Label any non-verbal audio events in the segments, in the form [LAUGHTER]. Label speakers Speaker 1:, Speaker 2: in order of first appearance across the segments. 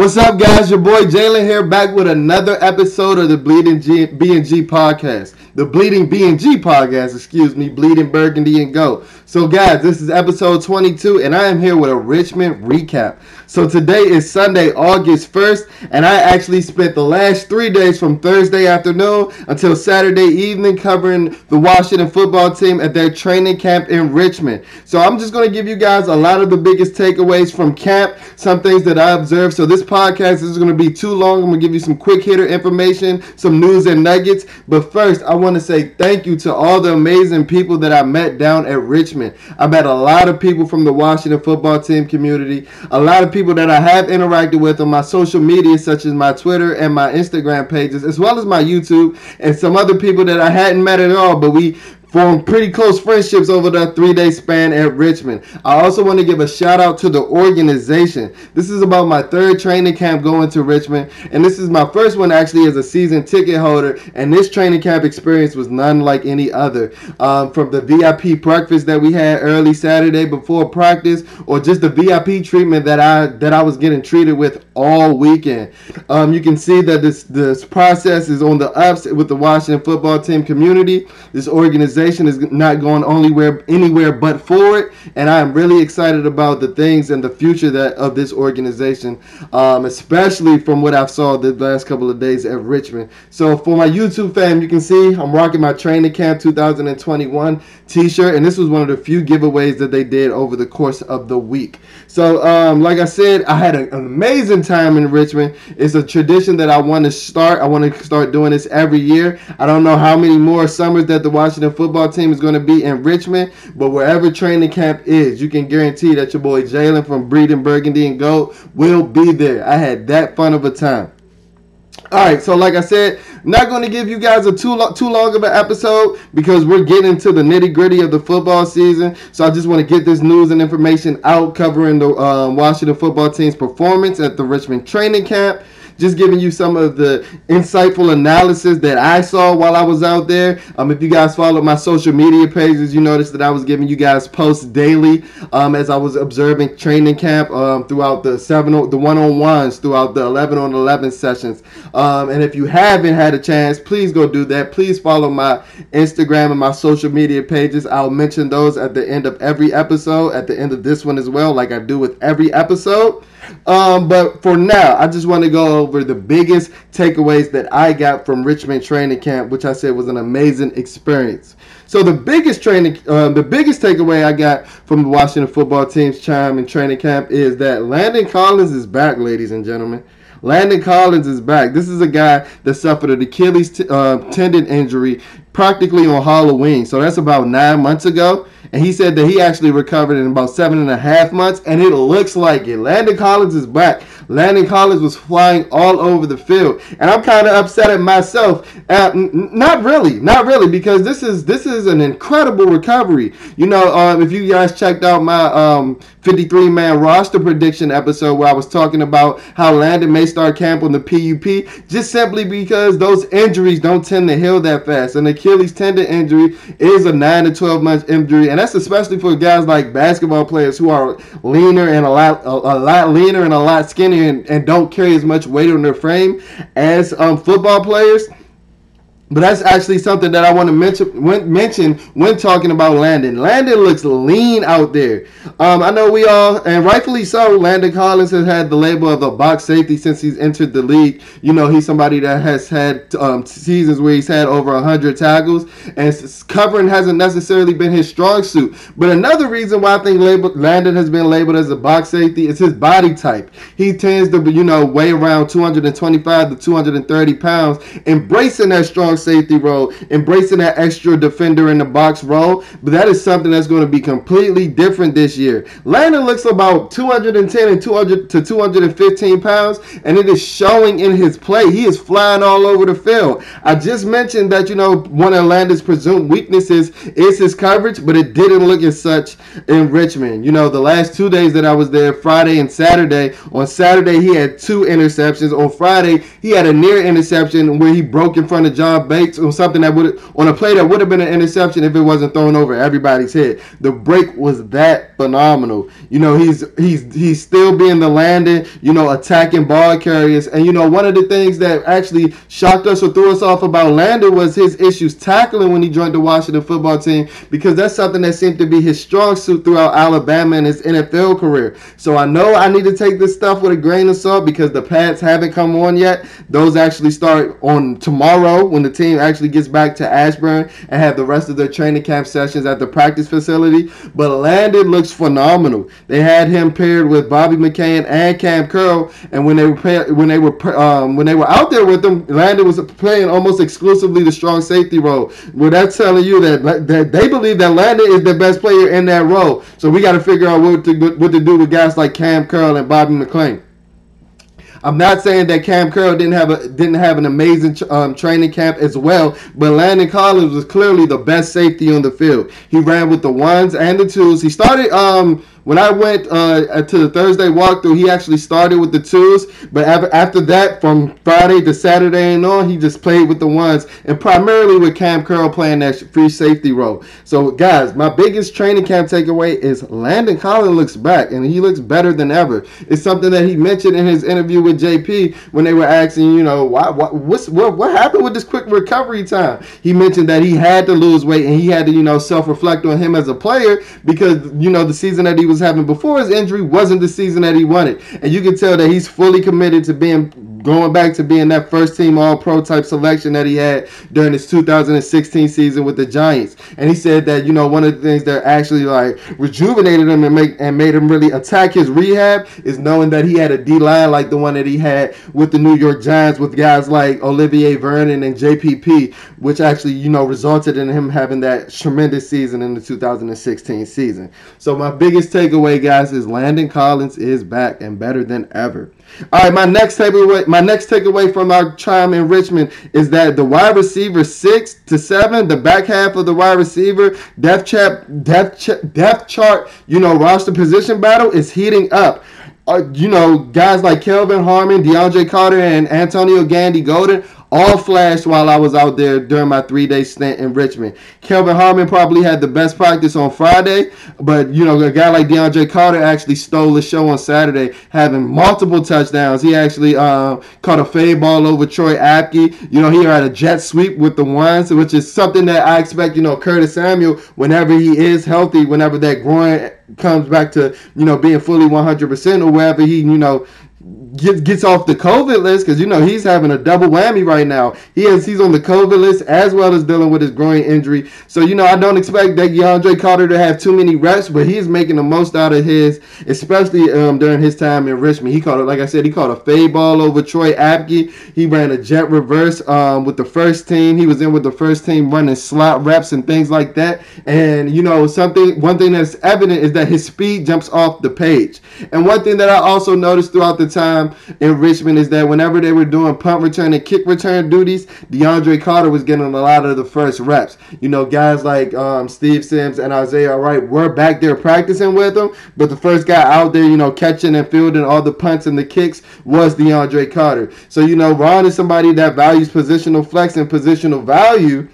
Speaker 1: What's up, guys? Your boy Jalen here, back with another episode of the Bleeding G- podcast. The Bleeding B&G podcast, excuse me, Bleeding Burgundy and Go. So, guys, this is episode 22, and I am here with a Richmond recap. So, today is Sunday, August 1st, and I actually spent the last three days from Thursday afternoon until Saturday evening covering the Washington football team at their training camp in Richmond. So, I'm just going to give you guys a lot of the biggest takeaways from camp, some things that I observed. So, this podcast is going to be too long. I'm going to give you some quick hitter information, some news and nuggets. But first, I want to say thank you to all the amazing people that I met down at Richmond. I met a lot of people from the Washington football team community, a lot of people that I have interacted with on my social media, such as my Twitter and my Instagram pages, as well as my YouTube, and some other people that I hadn't met at all, but we formed pretty close friendships over that three day span at Richmond. I also want to give a shout out to the organization. This is about my third training camp going to Richmond, and this is my first one actually as a season ticket holder. And this training camp experience was none like any other. Um, from the VIP breakfast that we had early Saturday before practice, or just the VIP treatment that I that I was getting treated with all weekend. Um, you can see that this this process is on the ups with the Washington football team community. This organization is not going anywhere anywhere but forward, and I am really excited about the things and the future that of this organization, um, especially from what I've saw the last couple of days at Richmond. So for my YouTube fam, you can see I'm rocking my training camp 2021 T-shirt, and this was one of the few giveaways that they did over the course of the week. So um, like I said, I had an amazing time in Richmond. It's a tradition that I want to start. I want to start doing this every year. I don't know how many more summers that the Washington football team is going to be in Richmond, but wherever training camp is, you can guarantee that your boy Jalen from Bleeding Burgundy and Gold will be there. I had that fun of a time. All right, so like I said, not going to give you guys a too long, too long of an episode because we're getting into the nitty gritty of the football season. So I just want to get this news and information out covering the um, Washington football team's performance at the Richmond training camp just giving you some of the insightful analysis that I saw while I was out there. Um, if you guys follow my social media pages, you noticed that I was giving you guys posts daily um, as I was observing training camp um, throughout the seven, the one on ones, throughout the eleven on eleven sessions. Um, and if you haven't had a chance, please go do that. Please follow my Instagram and my social media pages. I'll mention those at the end of every episode, at the end of this one as well, like I do with every episode. Um, but for now, I just want to go over the biggest takeaways that I got from Richmond training camp, which I said was an amazing experience. So the biggest training, uh, the biggest takeaway I got from the Washington football team's time in training camp is that Landon Collins is back, ladies and gentlemen. Landon Collins is back. This is a guy that suffered an Achilles t- uh, tendon injury practically on Halloween. So that's about nine months ago. And he said that he actually recovered in about seven and a half months. And it looks like it. Landon Collins is back. Landon Collins was flying all over the field. And I'm kind of upset at myself. Uh, n- not really. Not really. Because this is this is an incredible recovery. You know, um, if you guys checked out my um, 53 man roster prediction episode where I was talking about how Landon may start camp on the PUP, just simply because those injuries don't tend to heal that fast. An Achilles tendon injury is a 9 to 12 month injury, and that's especially for guys like basketball players who are leaner and a lot a, a lot leaner and a lot skinnier and, and, don't carry as much weight on their frame as um, football players. But that's actually something that I want to mention when, mention when talking about Landon. Landon looks lean out there. Um, I know we all, and rightfully so, Landon Collins has had the label of a box safety since he's entered the league. You know, he's somebody that has had um, seasons where he's had over 100 tackles, and covering hasn't necessarily been his strong suit. But another reason why I think labeled, Landon has been labeled as a box safety is his body type. He tends to, you know, weigh around 225 to 230 pounds, embracing that strong safety role, embracing that extra defender in the box role. But that is something that's going to be completely different this year. Landon looks about 210 and 200 to 215 pounds, and it is showing in his play. He is flying all over the field. I just mentioned that you know one of Landon's presumed weaknesses is his coverage, but it didn't look as such in Richmond. You know, the last two days that I was there, Friday and Saturday. On Saturday, he had two interceptions. On Friday, he had a near interception where he broke in front of John Bates on something that would on a play that would have been an interception if it wasn't thrown over everybody's head. The break was that phenomenal. You know, he's he's he's still being the landing, you know, attacking ball carriers. And you know, one of the things that actually shocked us or threw us off about Landon was his issues tackling when he joined the Washington football team because that's something that seemed to be his strong suit throughout Alabama and his NFL career. So I know I need to take this stuff with a grain of salt because the pads haven't come on yet. Those actually start on tomorrow when the team actually gets back to Ashburn and have the rest of their training camp sessions at the practice facility. But Landon looks phenomenal. They had him paired with Bobby McCain and Kam Curl, and when they were when they were um, when they were out there with them, Landon was playing almost exclusively the strong safety role. Well, that's telling you that that they believe that Landon is the best player in that role. So we got to figure out what to what to do with guys like Kam Curl and Bobby McCain. I'm not saying that Kam Curl didn't have a didn't have an amazing um, training camp as well, but Landon Collins was clearly the best safety on the field. He ran with the ones and the twos. He started um, when I went uh, to the Thursday walkthrough, he actually started with the twos, but after that, from Friday to Saturday and on, he just played with the ones, and primarily with Kam Curl playing that free safety role. So, guys, my biggest training camp takeaway is Landon Collins looks back, and he looks better than ever. It's something that he mentioned in his interview with JP when they were asking, you know, why, what, what's, what, what happened with this quick recovery time? He mentioned that he had to lose weight and he had to, you know, self-reflect on him as a player because, you know, the season that he was having before his injury wasn't the season that he wanted. And you can tell that he's fully committed to being going back to being that first team all pro type selection that he had during his 2016 season with the Giants. And he said that, you know, one of the things that actually like rejuvenated him and make and made him really attack his rehab is knowing that he had a D line like the one that he had with the New York Giants with guys like Olivier Vernon and JPP, which actually, you know, resulted in him having that tremendous season in the 2016 season. So my biggest takeaway, guys, is Landon Collins is back and better than ever. All right, my next takeaway, my next takeaway from our time in Richmond is that the wide receiver six to seven, the back half of the wide receiver depth chart, depth, ch- depth chart, you know, roster position battle is heating up. Uh, you know, guys like Kelvin Harmon, DeAndre Carter, and Antonio Gandy Golden all flashed while I was out there during my three day stint in Richmond. Kelvin Harmon probably had the best practice on Friday, but you know, a guy like DeAndre Carter actually stole the show on Saturday, having multiple touchdowns. He actually uh, caught a fade ball over Troy Apke. You know, he had a jet sweep with the ones, which is something that I expect, you know, Curtis Samuel, whenever he is healthy, whenever that groin comes back to, you know, being fully 100% or wherever he, you know, gets gets off the COVID list because you know he's having a double whammy right now. He has he's on the COVID list as well as dealing with his groin injury. So you know I don't expect that DeAndre Carter to have too many reps, but he's making the most out of his, especially um, during his time in Richmond. He caught it like I said, he caught a fade ball over Troy Apke. He ran a jet reverse um, with the first team. He was in with the first team running slot reps and things like that. And you know something, one thing that's evident is that his speed jumps off the page. And one thing that I also noticed throughout the time in Richmond is that whenever they were doing punt return and kick return duties, DeAndre Carter was getting a lot of the first reps. You know, guys like um, Steve Sims and Isaiah Wright were back there practicing with him, but the first guy out there, you know, catching and fielding all the punts and the kicks was DeAndre Carter. So, you know, Ron is somebody that values positional flex and positional value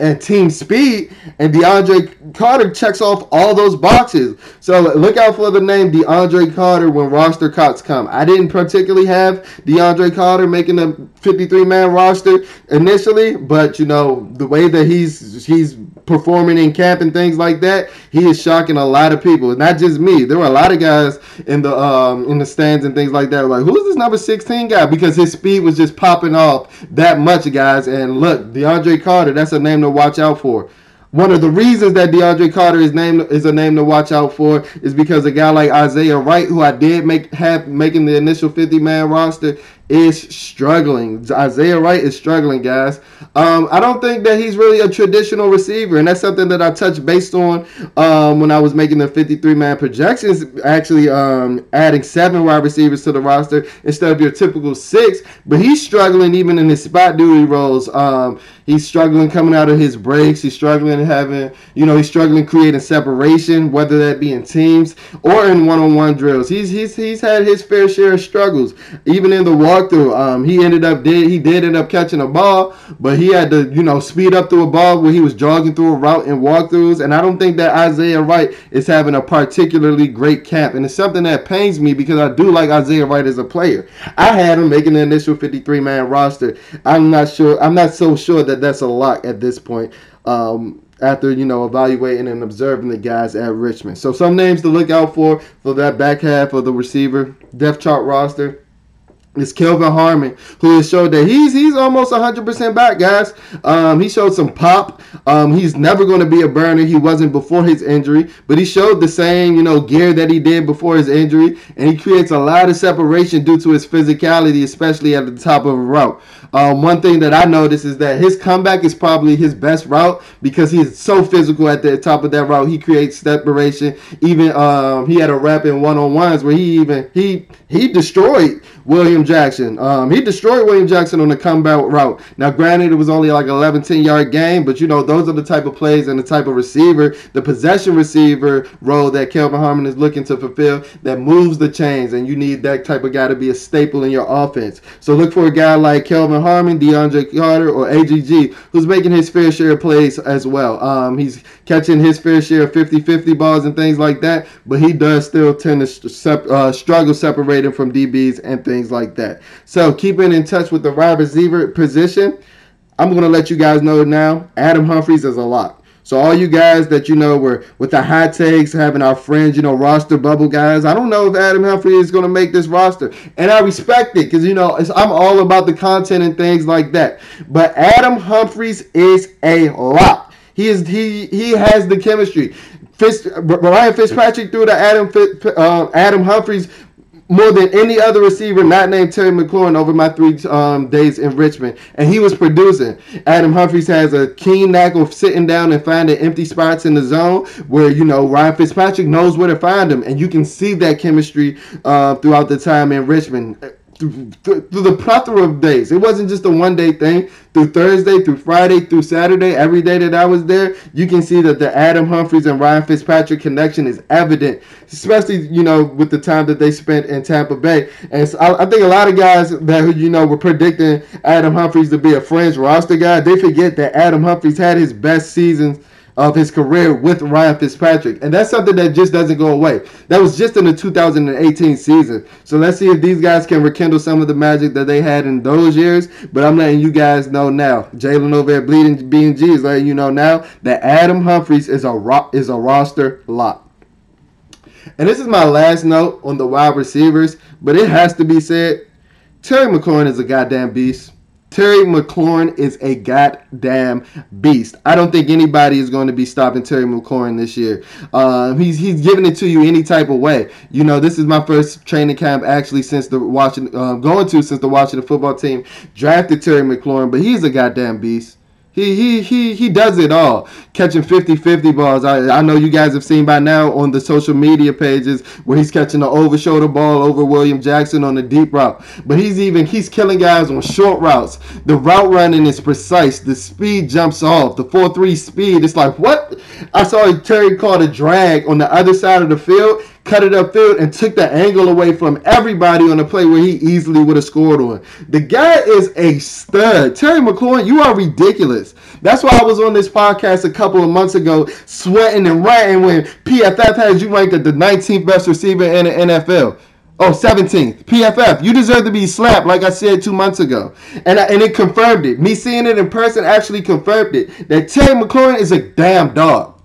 Speaker 1: and team speed, and DeAndre Carter checks off all those boxes. So look out for the name DeAndre Carter when roster cuts come. I didn't particularly have DeAndre Carter making the 53 man roster initially, but you know the way that he's he's performing in camp and things like that, he is shocking a lot of people. Not just me. There were a lot of guys in the um, in the stands and things like that. Like, who's this number 16 guy? Because his speed was just popping off that much, guys. And look, DeAndre Carter, that's a name to watch out for. One of the reasons that DeAndre Carter is named is a name to watch out for is because a guy like Isaiah Wright, who I did make have making the initial 50 man roster, is struggling. Isaiah Wright is struggling, guys. Um, I don't think that he's really a traditional receiver, and that's something that I touched based on um, when I was making the 53 man projections. Actually, um, adding seven wide receivers to the roster instead of your typical six, but he's struggling even in his spot duty roles. Um, he's struggling coming out of his breaks. He's struggling having, you know, he's struggling creating separation, whether that be in teams or in one on one drills. He's he's he's had his fair share of struggles, even in the water walkthrough. Um, he ended up did he did end up catching a ball, but he had to you know speed up through a ball where he was jogging through a route in walkthroughs. And I don't think that Isaiah Wright is having a particularly great camp, and it's something that pains me because I do like Isaiah Wright as a player. I had him making the initial 53 man roster. I'm not sure. I'm not so sure that that's a lock at this point. Um, after you know evaluating and observing the guys at Richmond. So some names to look out for for that back half of the receiver depth chart roster is Kelvin Harmon, who has showed that he's he's almost 100% back, guys. Um, he showed some pop. Um, he's never going to be a burner. He wasn't before his injury, but he showed the same, you know, gear that he did before his injury, and he creates a lot of separation due to his physicality, especially at the top of a route. Um, one thing that I noticed is that his comeback is probably his best route because he's so physical at the top of that route. He creates separation. Even um, he had a rap in one on ones where he even he he destroyed William Jackson. Um, he destroyed William Jackson on the comeback route. Now, granted, it was only like 11, 10 yard game, but you know, those are the type of plays and the type of receiver, the possession receiver role that Kelvin Harmon is looking to fulfill that moves the chains, and you need that type of guy to be a staple in your offense. So look for a guy like Kelvin Harmon, DeAndre Carter, or AGG, who's making his fair share of plays as well. Um, he's catching his fair share of 50 50 balls and things like that, but he does still tend to uh, struggle separating from DBs and things like that. So keeping in touch with the wide receiver position, I'm going to let you guys know now Adam Humphries is a lock. So all you guys that you know were with the hot takes, having our friends, you know, roster bubble guys. I don't know if Adam Humphrey is going to make this roster, and I respect it because you know I'm all about the content and things like that. But Adam Humphries is a lock. He is he he has the chemistry. Fitz, Ryan Fitzpatrick threw to Adam uh, Adam Humphries more than any other receiver not named Terry McLaurin over my three um, days in Richmond, and he was producing. Adam Humphries has a keen knack of sitting down and finding empty spots in the zone where you know Ryan Fitzpatrick knows where to find him, and you can see that chemistry uh, throughout the time in Richmond through, the plethora of days. It wasn't just a one day thing. Through Thursday, through Friday, through Saturday, every day that I was there, you can see that the Adam Humphries and Ryan Fitzpatrick connection is evident, especially you know with the time that they spent in Tampa Bay. And so I, I think a lot of guys that you know were predicting Adam Humphries to be a fringe roster guy, they forget that Adam Humphries had his best seasons of his career with Ryan Fitzpatrick. And that's something that just doesn't go away. That was just in the 2018 season. So let's see if these guys can rekindle some of the magic that they had in those years. But I'm letting you guys know now. Jalen over at Bleeding B&G is letting you know now that Adam Humphries is a ro- is a roster lock. And this is my last note on the wide receivers, but it has to be said. Terry McLaurin is a goddamn beast. Terry McLaurin is a goddamn beast. I don't think anybody is going to be stopping Terry McLaurin this year. Um, he's he's giving it to you any type of way. You know, this is my first training camp actually since the watching uh, going to since the Washington football team drafted Terry McLaurin, but he's a goddamn beast. He he he he does it all. Catching 50-50 balls. I, I know you guys have seen by now on the social media pages where he's catching the over shoulder ball over William Jackson on the deep route. But he's even he's killing guys on short routes. The route running is precise. The speed jumps off. The 4-3 speed. It's like what? I saw Terry caught a drag on the other side of the field cut it upfield, and took the angle away from everybody on the play where he easily would have scored on. The guy is a stud. Terry McLaurin, you are ridiculous. That's why I was on this podcast a couple of months ago sweating and ranting when PFF had you ranked at the 19th best receiver in the NFL. Oh, 17th. PFF. You deserve to be slapped, like I said two months ago. And, I, and it confirmed it. Me seeing it in person actually confirmed it. That Terry McLaurin is a damn dog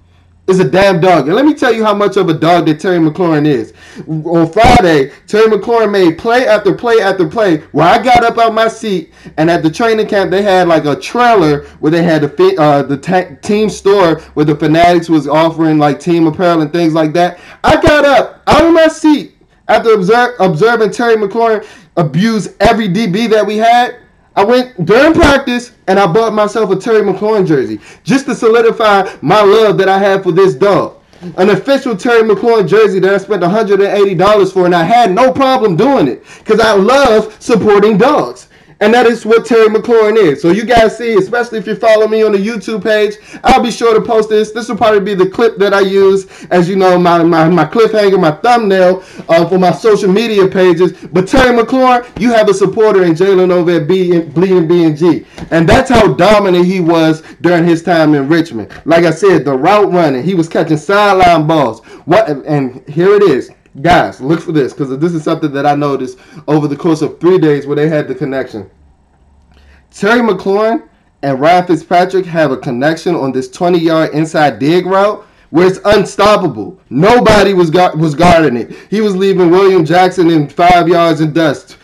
Speaker 1: is a damn dog. And let me tell you how much of a dog that Terry McLaurin is. On Friday, Terry McLaurin made play after play after play where I got up out my seat and at the training camp they had like a trailer where they had the uh, the t- team store where the Fanatics was offering like team apparel and things like that. I got up out of my seat after observe, observing Terry McLaurin abuse every DB that we had I went during practice and I bought myself a Terry McLaurin jersey just to solidify my love that I have for this dog. An official Terry McLaurin jersey that I spent $180 for, and I had no problem doing it because I love supporting dogs. And that is what Terry McLaurin is. So you guys see, especially if you follow me on the YouTube page, I'll be sure to post this. This will probably be the clip that I use as you know, my, my, my cliffhanger, my thumbnail uh, for my social media pages. But Terry McLaurin, you have a supporter in Jalen over at B, Bleeding B&G. And that's how dominant he was during his time in Richmond. Like I said, the route running, he was catching sideline balls. What? And here it is guys, look for this because this is something that I noticed over the course of three days where they had the connection. Terry McLaurin and Ryan Fitzpatrick have a connection on this 20 yard inside dig route where it's unstoppable. Nobody was gu- was guarding it. He was leaving William Jackson in five yards of dust.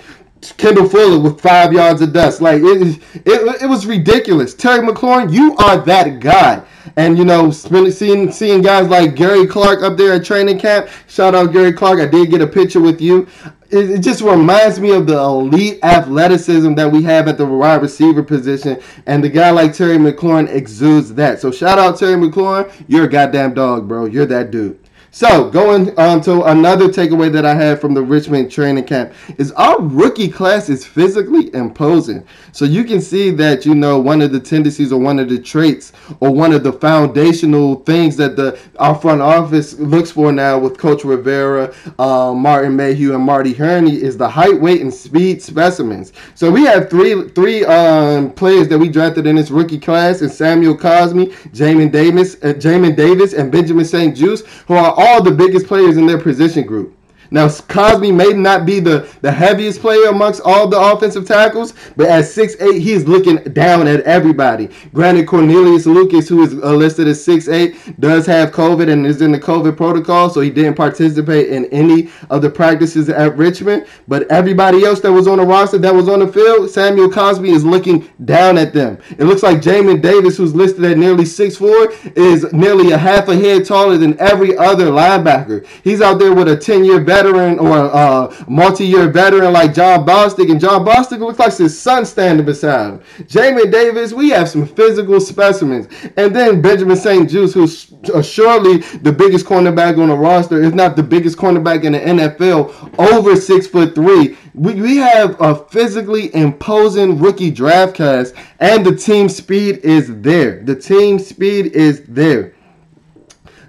Speaker 1: Kendall Fuller with five yards of dust. Like it, it, it was ridiculous. Terry McLaurin, you are that guy. And you know, seeing seeing guys like Gary Clark up there at training camp. Shout out Gary Clark. I did get a picture with you. It, it just reminds me of the elite athleticism that we have at the wide receiver position, and the guy like Terry McLaurin exudes that. So shout out Terry McLaurin. You're a goddamn dog, bro. You're that dude. So going on to another takeaway that I had from the Richmond training camp is our rookie class is physically imposing. So you can see that you know one of the tendencies or one of the traits or one of the foundational things that the our front office looks for now with Coach Rivera, uh, Martin Mayhew, and Marty Hurney is the height, weight, and speed specimens. So we have three three um, players that we drafted in this rookie class: and Samuel Cosmi, Jamin Davis, uh, Jamin Davis, and Benjamin St-Juste, who are all the biggest players in their position group. Now, Cosmi may not be the, the heaviest player amongst all the offensive tackles, but at 6'8, he's looking down at everybody. Granted, Cornelius Lucas, who is uh, listed as 6'8, does have COVID and is in the COVID protocol, so he didn't participate in any of the practices at Richmond. But everybody else that was on the roster, that was on the field, Samuel Cosmi is looking down at them. It looks like Jamin Davis, who's listed at nearly 6'4, is nearly a half a head taller than every other linebacker. He's out there with a 10 year veteran veteran or a uh, multi-year veteran like Jon Bostic, and Jon Bostic looks like his son standing beside him. Jamin Davis, we have some physical specimens, and then Benjamin St-Juste, who's surely the biggest cornerback on the roster, if not the biggest cornerback in the NFL, over six foot three. We, we have a physically imposing rookie draft class, and the team speed is there. The team speed is there.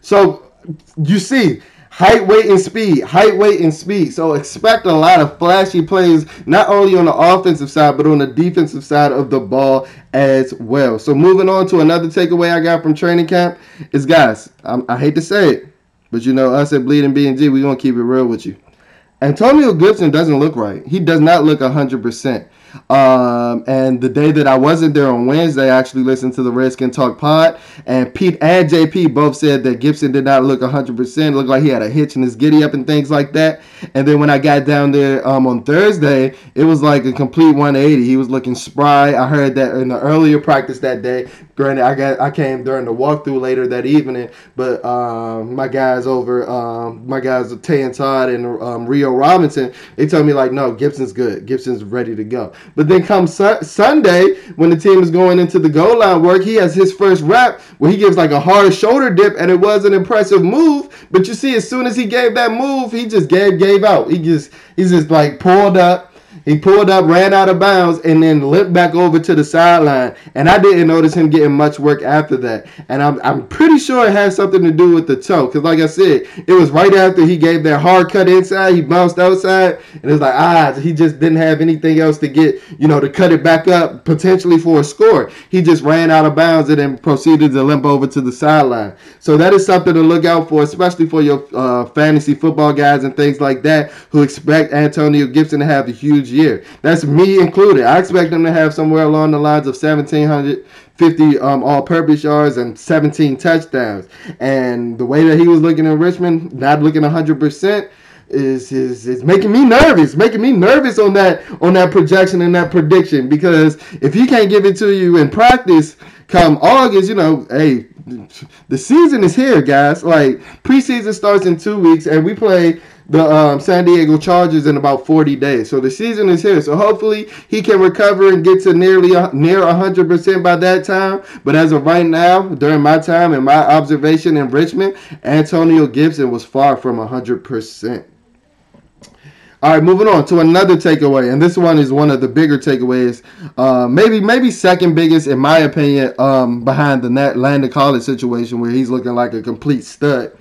Speaker 1: So you see, height, weight, and speed. Height, weight, and speed. So expect a lot of flashy plays, not only on the offensive side, but on the defensive side of the ball as well. So moving on to another takeaway I got from training camp is, guys, I'm, i hate to say it, but you know, us at Bleeding B&G, we're going to keep it real with you. Antonio Gibson doesn't look right. He does not look 100%. Um, and the day that I wasn't there on Wednesday, I actually listened to the Redskin Talk pod, and Pete and JP both said that Gibson did not look 100%, looked like he had a hitch in his giddy up and things like that. And then when I got down there um, on Thursday, it was like a complete 180. He was looking spry. I heard that in the earlier practice that day. Granted, I got I came during the walkthrough later that evening, but um, my guys over, um, my guys Tay and Todd and um, Rio Robinson, they told me like, no, Gibson's good. Gibson's ready to go. But then come su- Sunday, when the team is going into the goal line work, he has his first rep where he gives like a hard shoulder dip, and it was an impressive move. But you see, as soon as he gave that move, he just gave gave out. He just he's just like pulled up he pulled up, ran out of bounds, and then limped back over to the sideline. And I didn't notice him getting much work after that. And I'm, I'm pretty sure it had something to do with the toe. Because, like I said, it was right after he gave that hard cut inside. He bounced outside. And it was like, ah, he just didn't have anything else to get, you know, to cut it back up potentially for a score. He just ran out of bounds and then proceeded to limp over to the sideline. So that is something to look out for, especially for your uh, fantasy football guys and things like that who expect Antonio Gibson to have a huge year. That's me included. I expect them to have somewhere along the lines of 1,750 um, all-purpose yards and 17 touchdowns. And the way that he was looking in Richmond, not looking 100%, is is is making me nervous, making me nervous on that on that projection and that prediction because if he can't give it to you in practice come August, you know, hey, the season is here, guys. Like preseason starts in two weeks, and we play the um, San Diego Chargers in about 40 days. So the season is here. So hopefully he can recover and get to nearly uh, near 100% by that time. But as of right now, during my time and my observation in Richmond, Antonio Gibson was far from 100%. All right, moving on to another takeaway, and this one is one of the bigger takeaways. Uh, maybe maybe second biggest in my opinion, um, behind the Landon Collins situation where he's looking like a complete stud.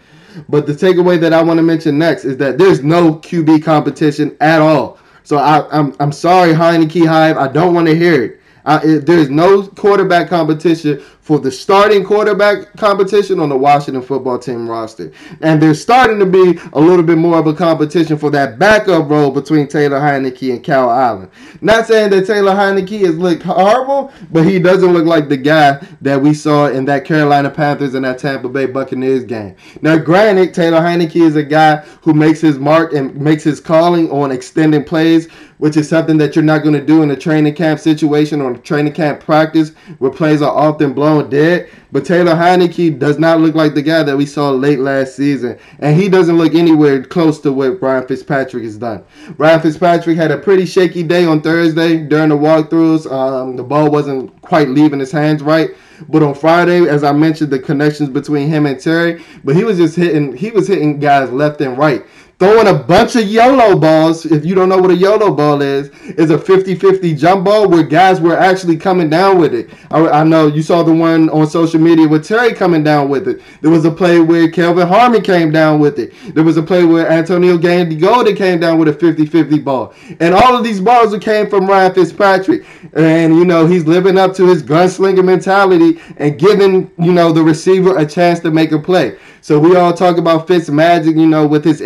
Speaker 1: But the takeaway that I want to mention next is that there's no QB competition at all. So I, I'm I'm sorry, Heinicke Hive. I don't want to hear it. Uh, it, there's no quarterback competition for the starting quarterback competition on the Washington football team roster. And there's starting to be a little bit more of a competition for that backup role between Taylor Heinicke and Kyle Allen. Not saying that Taylor Heinicke has looked horrible, but he doesn't look like the guy that we saw in that Carolina Panthers and that Tampa Bay Buccaneers game. Now, granted, Taylor Heinicke is a guy who makes his mark and makes his calling on extending plays, which is something that you're not going to do in a training camp situation or training camp practice where plays are often blown dead. But Taylor Heinicke does not look like the guy that we saw late last season. And he doesn't look anywhere close to what Ryan Fitzpatrick has done. Ryan Fitzpatrick had a pretty shaky day on Thursday during the walkthroughs. Um, the ball wasn't quite leaving his hands right. But on Friday, as I mentioned, the connections between him and Terry, but he was just hitting he was hitting guys left and right throwing a bunch of YOLO balls. If you don't know what a YOLO ball is, is a 50-50 jump ball where guys were actually coming down with it. I, I, know you saw the one on social media with Terry coming down with it. There was a play where Kelvin Harmon came down with it. There was a play where Antonio Gandy Golden came down with a 50-50 ball. And all of these balls came from Ryan Fitzpatrick. And, you know, he's living up to his gunslinger mentality and giving, you know, the receiver a chance to make a play. So we all talk about Fitz magic, you know, with his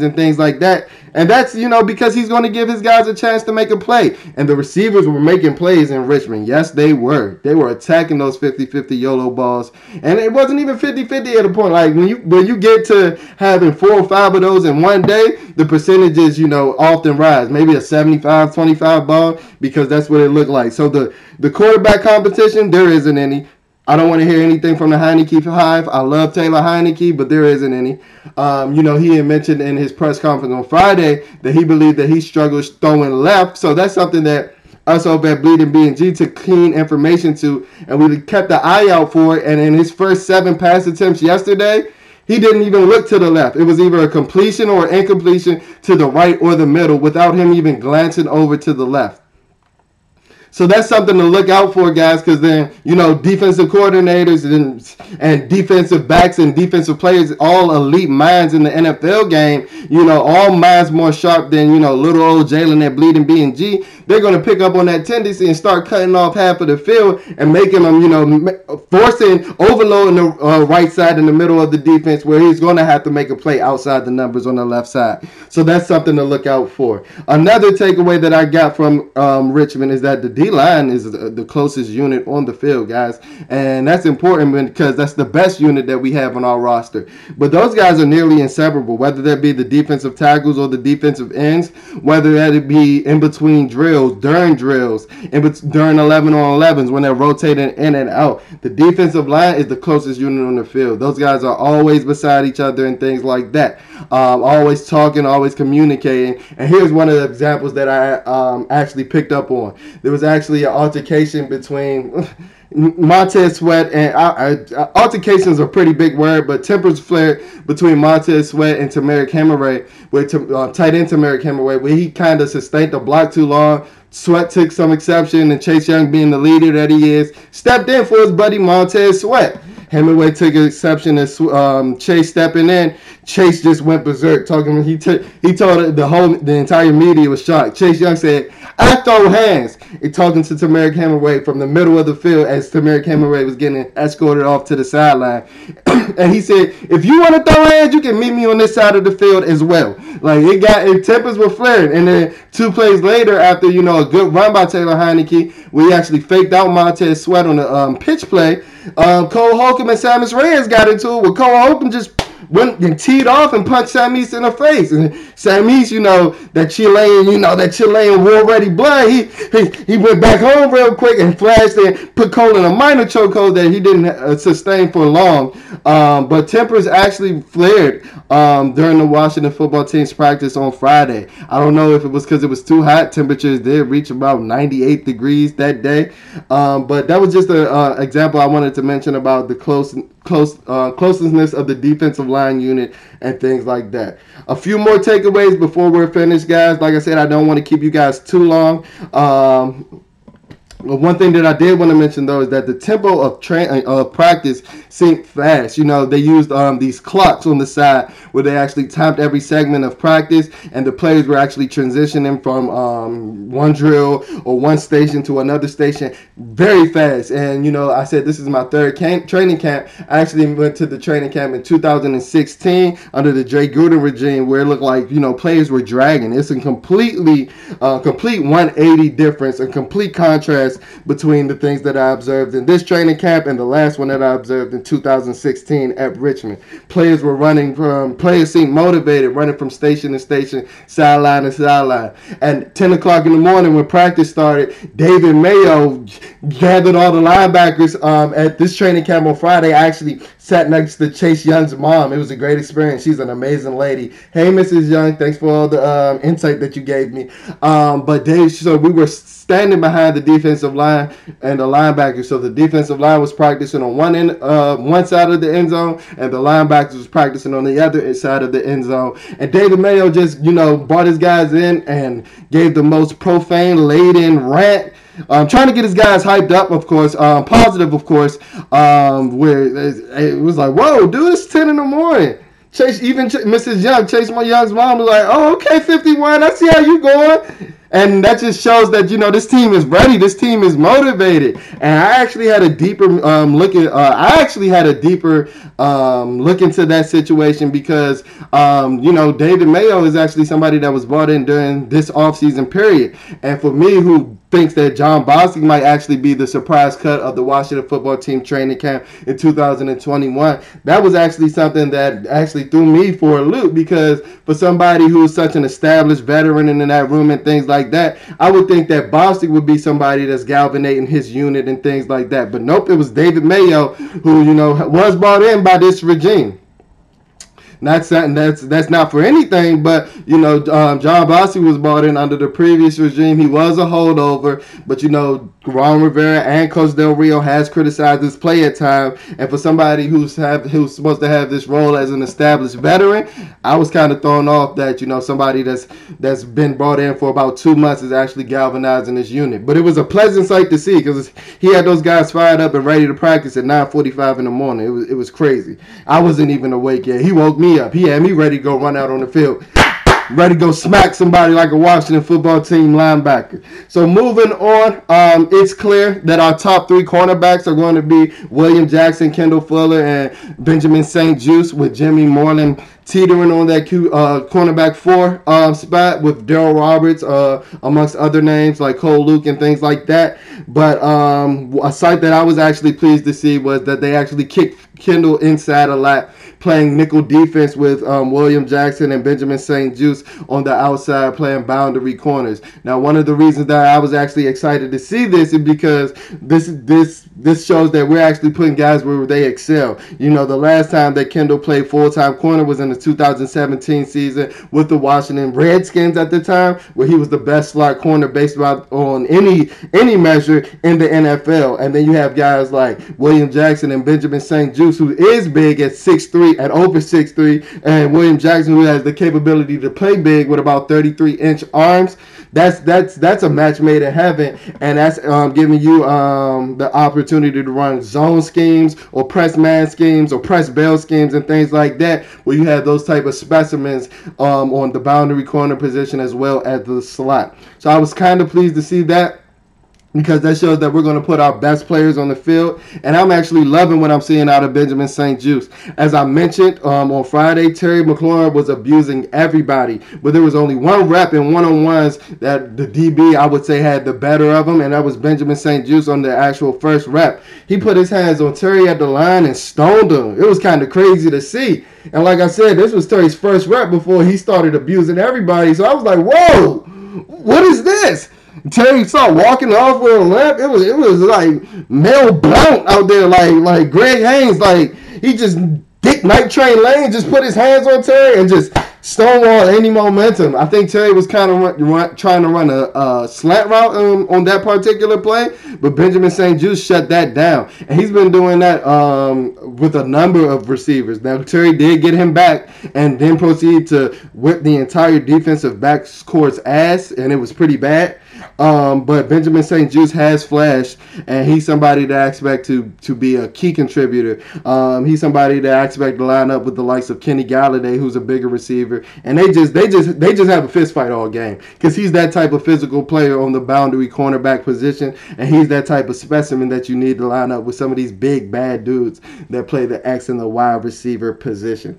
Speaker 1: and things like that. And that's, you know, because he's going to give his guys a chance to make a play. And the receivers were making plays in Richmond. Yes, they were. They were attacking those 50-50 YOLO balls. And it wasn't even 50-50 at a point. Like when you when you get to having four or five of those in one day, the percentages, you know, often rise. Maybe a 75-25 ball because that's what it looked like. So the the quarterback competition, there isn't any. I don't want to hear anything from the Heinicke Hive. I love Taylor Heinicke, but there isn't any. Um, you know, he had mentioned in his press conference on Friday that he believed that he struggles throwing left. So that's something that us over at Bleeding B&G took keen information to, and we kept the eye out for it. And in his first seven pass attempts yesterday, he didn't even look to the left. It was either a completion or an incompletion to the right or the middle without him even glancing over to the left. So that's something to look out for, guys, because then, you know, defensive coordinators and, and defensive backs and defensive players, all elite minds in the NFL game, you know, all minds more sharp than, you know, little old Jalen at Bleeding B&G. They're going to pick up on that tendency and start cutting off half of the field and making them, you know, forcing, overloading the uh, right side in the middle of the defense where he's going to have to make a play outside the numbers on the left side. So that's something to look out for. Another takeaway that I got from um, Richmond is that the D line is the, closest unit on the field, guys, and that's important because that's the best unit that we have on our roster. But those guys are nearly inseparable, whether that be the defensive tackles or the defensive ends, whether that be in between drills, during drills, in bet- during 11 on 11s when they're rotating in and out. The defensive line is the closest unit on the field. Those guys are always beside each other and things like that. Um, always talking, always communicating. And here's one of the examples that I um, actually picked up on. There was actually an altercation between [LAUGHS] Montez Sweat and uh, uh, altercations are a pretty big word, but tempers flared between Montez Sweat and Temarrick Hemingway, with uh, tight end Temarrick Hemingway, where he kind of sustained the block too long. Sweat took some exception, and Chase Young, being the leader that he is, stepped in for his buddy Montez Sweat. Hemingway took exception as um, Chase stepping in. Chase just went berserk, talking. He t- he told the whole the entire media was shocked. Chase Young said, "I throw hands." And talking to Temarrick Hemingway from the middle of the field as Temarrick Hemingway was getting escorted off to the sideline, [CLEARS THROAT] and he said, "If you want to throw hands, you can meet me on this side of the field as well." Like it got, and tempers were flaring. And then two plays later, after you know a good run by Taylor Heinicke, we actually faked out Montez Sweat on the um, pitch play. Um, Cole Holcomb and Sammis Reyes got into it with Cole Holcomb just went and teed off and punched Sammis in the face. And Sammis, you know, that Chilean, you know, that Chilean war ready blood, he, he he went back home real quick and flashed and put Cole in a minor chokehold that he didn't uh, sustain for long. Um, but tempers actually flared um, during the Washington football team's practice on Friday. I don't know if it was because it was too hot. Temperatures did reach about 98 degrees that day. Um, but that was just an uh, example I wanted to mention about the close close uh, closeness of the defensive line unit and things like that. A few more takeaways before we're finished, guys. Like I said, I don't want to keep you guys too long. Um, one thing that I did want to mention though is that the tempo of train uh, practice seemed fast. You know, they used um, these clocks on the side where they actually timed every segment of practice, and the players were actually transitioning from um, one drill or one station to another station very fast. And you know, I said this is my third camp, training camp. I actually went to the training camp in 2016 under the Jay Gruden regime, where it looked like you know players were dragging. It's a completely, uh, complete 180 difference, a complete contrast between the things that I observed in this training camp and the last one that I observed in 2016 at Richmond. Players were running from, players seemed motivated, running from station to station, sideline to sideline. At 10 o'clock in the morning when practice started, David Mayo gathered all the linebackers um, at this training camp on Friday. I actually sat next to Chase Young's mom. It was a great experience. She's an amazing lady. Hey, Mrs. Young, thanks for all the um, insight that you gave me. Um, but Dave, so we were standing behind the defensive line and the linebackers. So the defensive line was practicing on one end, uh, one side of the end zone, and the linebackers was practicing on the other side of the end zone. And David Mayo just, you know, brought his guys in and gave the most profane, laden rant um, trying to get his guys hyped up, of course, um, positive, of course. Um, where it was like, "Whoa, dude, it's ten in the morning." Chase, even Ch- Mrs. Young, Chase my Young's mom was like, "Oh, okay, fifty-one. I see how you going." And that just shows that you know this team is ready. This team is motivated. And I actually had a deeper um, look at. Uh, I actually had a deeper um, look into that situation because um, you know David Mayo is actually somebody that was brought in during this offseason period. And for me, who thinks that Jon Bostic might actually be the surprise cut of the Washington football team training camp in 2021. That was actually something that actually threw me for a loop because for somebody who's such an established veteran and in that room and things like that, I would think that Bostic would be somebody that's galvanizing his unit and things like that. But nope, it was David Mayo who, you know, was brought in by this regime. Not saying that's that's not for anything, but you know, um, Jon Bostic was brought in under the previous regime. He was a holdover, but you know, Ron Rivera and Coach Del Rio has criticized his play at time. And for somebody who's have who's supposed to have this role as an established veteran, I was kind of thrown off that you know somebody that's that's been brought in for about two months is actually galvanizing this unit. But it was a pleasant sight to see because he had those guys fired up and ready to practice at 9:45 in the morning. It was it was crazy. I wasn't even awake yet. He woke me up. He had me ready to go run out on the field. Ready to go smack somebody like a Washington football team linebacker. So moving on, um, it's clear that our top three cornerbacks are going to be William Jackson, Kendall Fuller, and Benjamin St-Juste, with Jimmy Moreland teetering on that Q, uh, cornerback four um, spot with Daryl Roberts, uh, amongst other names like Cole Luke and things like that. But um, a sight that I was actually pleased to see was that they actually kicked Kendall inside a lot playing nickel defense with um, William Jackson and Benjamin St-Juste on the outside playing boundary corners. Now, one of the reasons that I was actually excited to see this is because this this this shows that we're actually putting guys where they excel. You know, the last time that Kendall played full time corner was in the 2017 season with the Washington Redskins at the time, where he was the best slot corner based on any any measure in the NFL. And then you have guys like William Jackson and Benjamin St-Juste, who is big at 6'3 at over 6'3, and William Jackson, who has the capability to play big with about 33 inch arms. That's that's that's a match made in heaven, and that's um, giving you um, the opportunity to run zone schemes or press man schemes or press bell schemes and things like that, where you have those type of specimens um, on the boundary corner position as well as the slot. So I was kind of pleased to see that because that shows that we're going to put our best players on the field. And I'm actually loving what I'm seeing out of Benjamin St-Juste. As I mentioned um, on Friday, Terry McLaurin was abusing everybody, but there was only one rep in one on ones that the DB, I would say, had the better of him, and that was Benjamin St-Juste on the actual first rep. He put his hands on Terry at the line and stoned him. It was kind of crazy to see. And like I said, this was Terry's first rep before he started abusing everybody. So I was like, whoa, what is this? Terry saw walking off with a limp. It was it was like Mel Blount out there, like like Greg Haynes, like he just Dick Night Train Lane just put his hands on Terry and just stonewall any momentum. I think Terry was kind of run, run, trying to run a, a slant route um, on that particular play, but Benjamin St-Juste shut that down, and he's been doing that um, with a number of receivers. Now Terry did get him back, and then proceed to whip the entire defensive backcourt's ass, and it was pretty bad. Um, but Benjamin St-Juste has flashed, and he's somebody that I expect to to be a key contributor. Um, he's somebody that I expect to line up with the likes of Kenny Golladay, who's a bigger receiver, and they just they just they just have a fist fight all game because he's that type of physical player on the boundary cornerback position, and he's that type of specimen that you need to line up with some of these big bad dudes that play the X and the Y receiver position.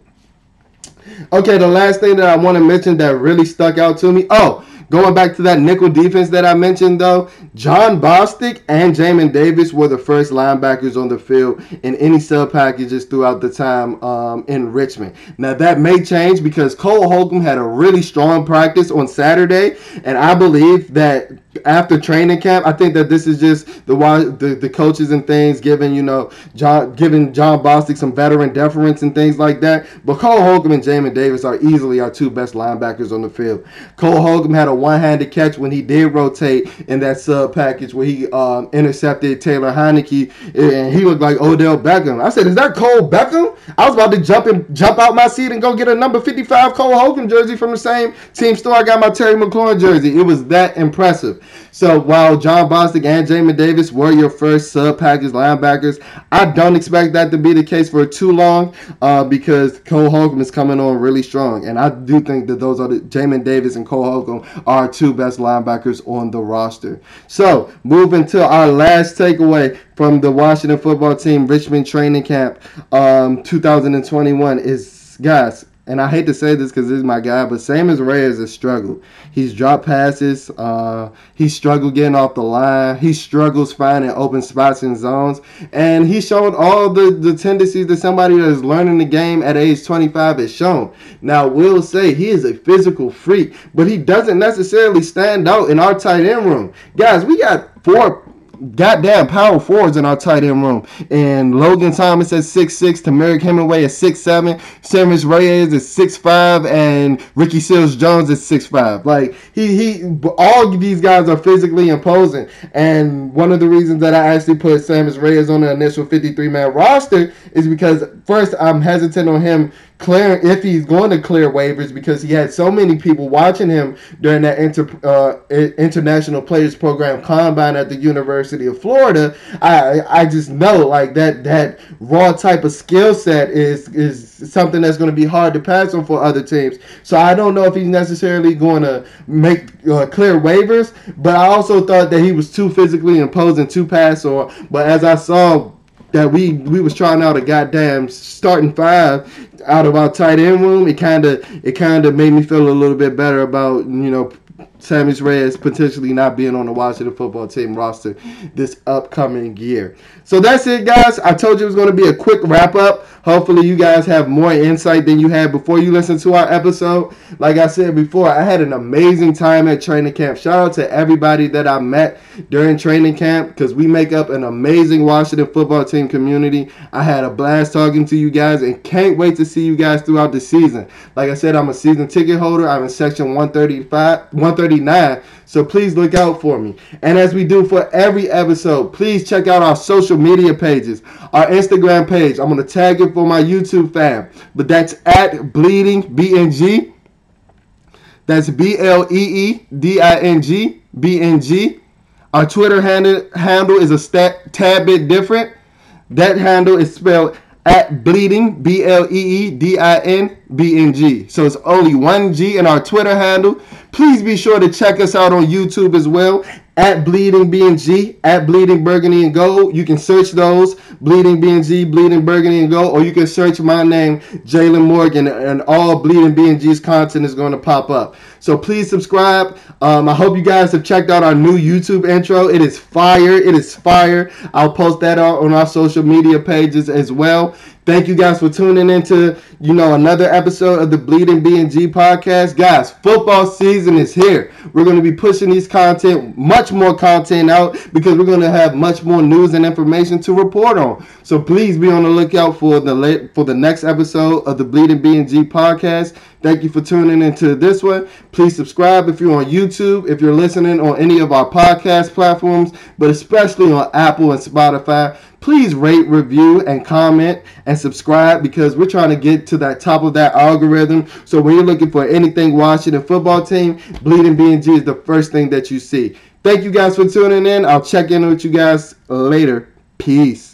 Speaker 1: Okay, the last thing that I want to mention that really stuck out to me. Oh, Going back to that nickel defense that I mentioned, though, Jon Bostic and Jamin Davis were the first linebackers on the field in any sub packages throughout the time um, in Richmond. Now, that may change because Cole Holcomb had a really strong practice on Saturday, and I believe that after training camp, I think that this is just the the, the coaches and things giving you know Jon giving Jon Bostic some veteran deference and things like that. But Cole Holcomb and Jamin Davis are easily our two best linebackers on the field. Cole Holcomb had a one-handed catch when he did rotate in that sub package where he um, intercepted Taylor Heinicke and he looked like Odell Beckham. I said, "Is that Cole Beckham?" I was about to jump and jump out my seat and go get a number 55 Cole Holcomb jersey from the same team store I got my Terry McLaurin jersey. It was that impressive. So while Jon Bostic and Jamin Davis were your first sub package linebackers, I don't expect that to be the case for too long uh, because Cole Holcomb is coming on really strong. And I do think that those are the Jamin Davis and Cole Holcomb are two best linebackers on the roster. So moving to our last takeaway from the Washington football team Richmond training camp um, 2021 is guys and I hate to say this because this is my guy, but Sammis Reyes has struggled. He's dropped passes. Uh, he struggled getting off the line. He struggles finding open spots in zones. And he showed all the, the tendencies that somebody that is learning the game at age 25 has shown. Now, we'll say he is a physical freak, but he doesn't necessarily stand out in our tight end room. Guys, we got four goddamn power forwards in our tight end room. And Logan Thomas at 6'6, Temarrick Hemingway at 6'7, Sammis Reyes at 6'5, and Ricky Seals Jones at 6'5. Like he he all these guys are physically imposing. And one of the reasons that I actually put Sammis Reyes on the initial 53 man roster is because first I'm hesitant on him clear if he's going to clear waivers because he had so many people watching him during that inter, uh, international players program combine at the University of Florida. I I just know like that that raw type of skill set is is something that's going to be hard to pass on for other teams. So I don't know if he's necessarily going to make uh, clear waivers, but I also thought that he was too physically imposing to pass on. But as I saw that we we was trying out a goddamn starting five out of our tight end room, it kind of it kind of made me feel a little bit better about you know Sammis Reyes potentially not being on the Washington football team roster this upcoming year. So that's it, guys. I told you it was going to be a quick wrap up. Hopefully, you guys have more insight than you had before you listened to our episode. Like I said before, I had an amazing time at training camp. Shout out to everybody that I met during training camp because we make up an amazing Washington football team community. I had a blast talking to you guys and can't wait to see you guys throughout the season. Like I said, I'm a season ticket holder. I'm in section 135, 135, 139. So please look out for me. And as we do for every episode, please check out our social media pages, our Instagram page. I'm going to tag it for my YouTube fam. But that's at Bleeding BNG. That's B L E E D I N G B N G. Our Twitter handle, handle is a stat, tad bit different. That handle is spelled at bleeding b l e e d i n b n g. So it's only one G in our Twitter handle. Please be sure to check us out on YouTube as well at Bleeding BNG, at Bleeding Burgundy and Gold. You can search those, Bleeding BNG, Bleeding Burgundy and Gold, or you can search my name, Jalen Morgan, and all Bleeding BNG's content is going to pop up. So please subscribe. Um, I hope you guys have checked out our new YouTube intro. It is fire. It is fire. I'll post that on our social media pages as well. Thank you guys for tuning into, you know, another episode of the Bleeding BNG podcast. Guys, football season is here. We're going to be pushing these content, much more content out because we're going to have much more news and information to report on. So please be on the lookout for the for the next episode of the Bleeding BNG podcast. Thank you for tuning into this one. Please subscribe if you're on YouTube, if you're listening on any of our podcast platforms, but especially on Apple and Spotify. Please rate, review, and comment and subscribe because we're trying to get to that top of that algorithm. So when you're looking for anything Washington football team, Bleeding BNG is the first thing that you see. Thank you guys for tuning in. I'll check in with you guys later. Peace.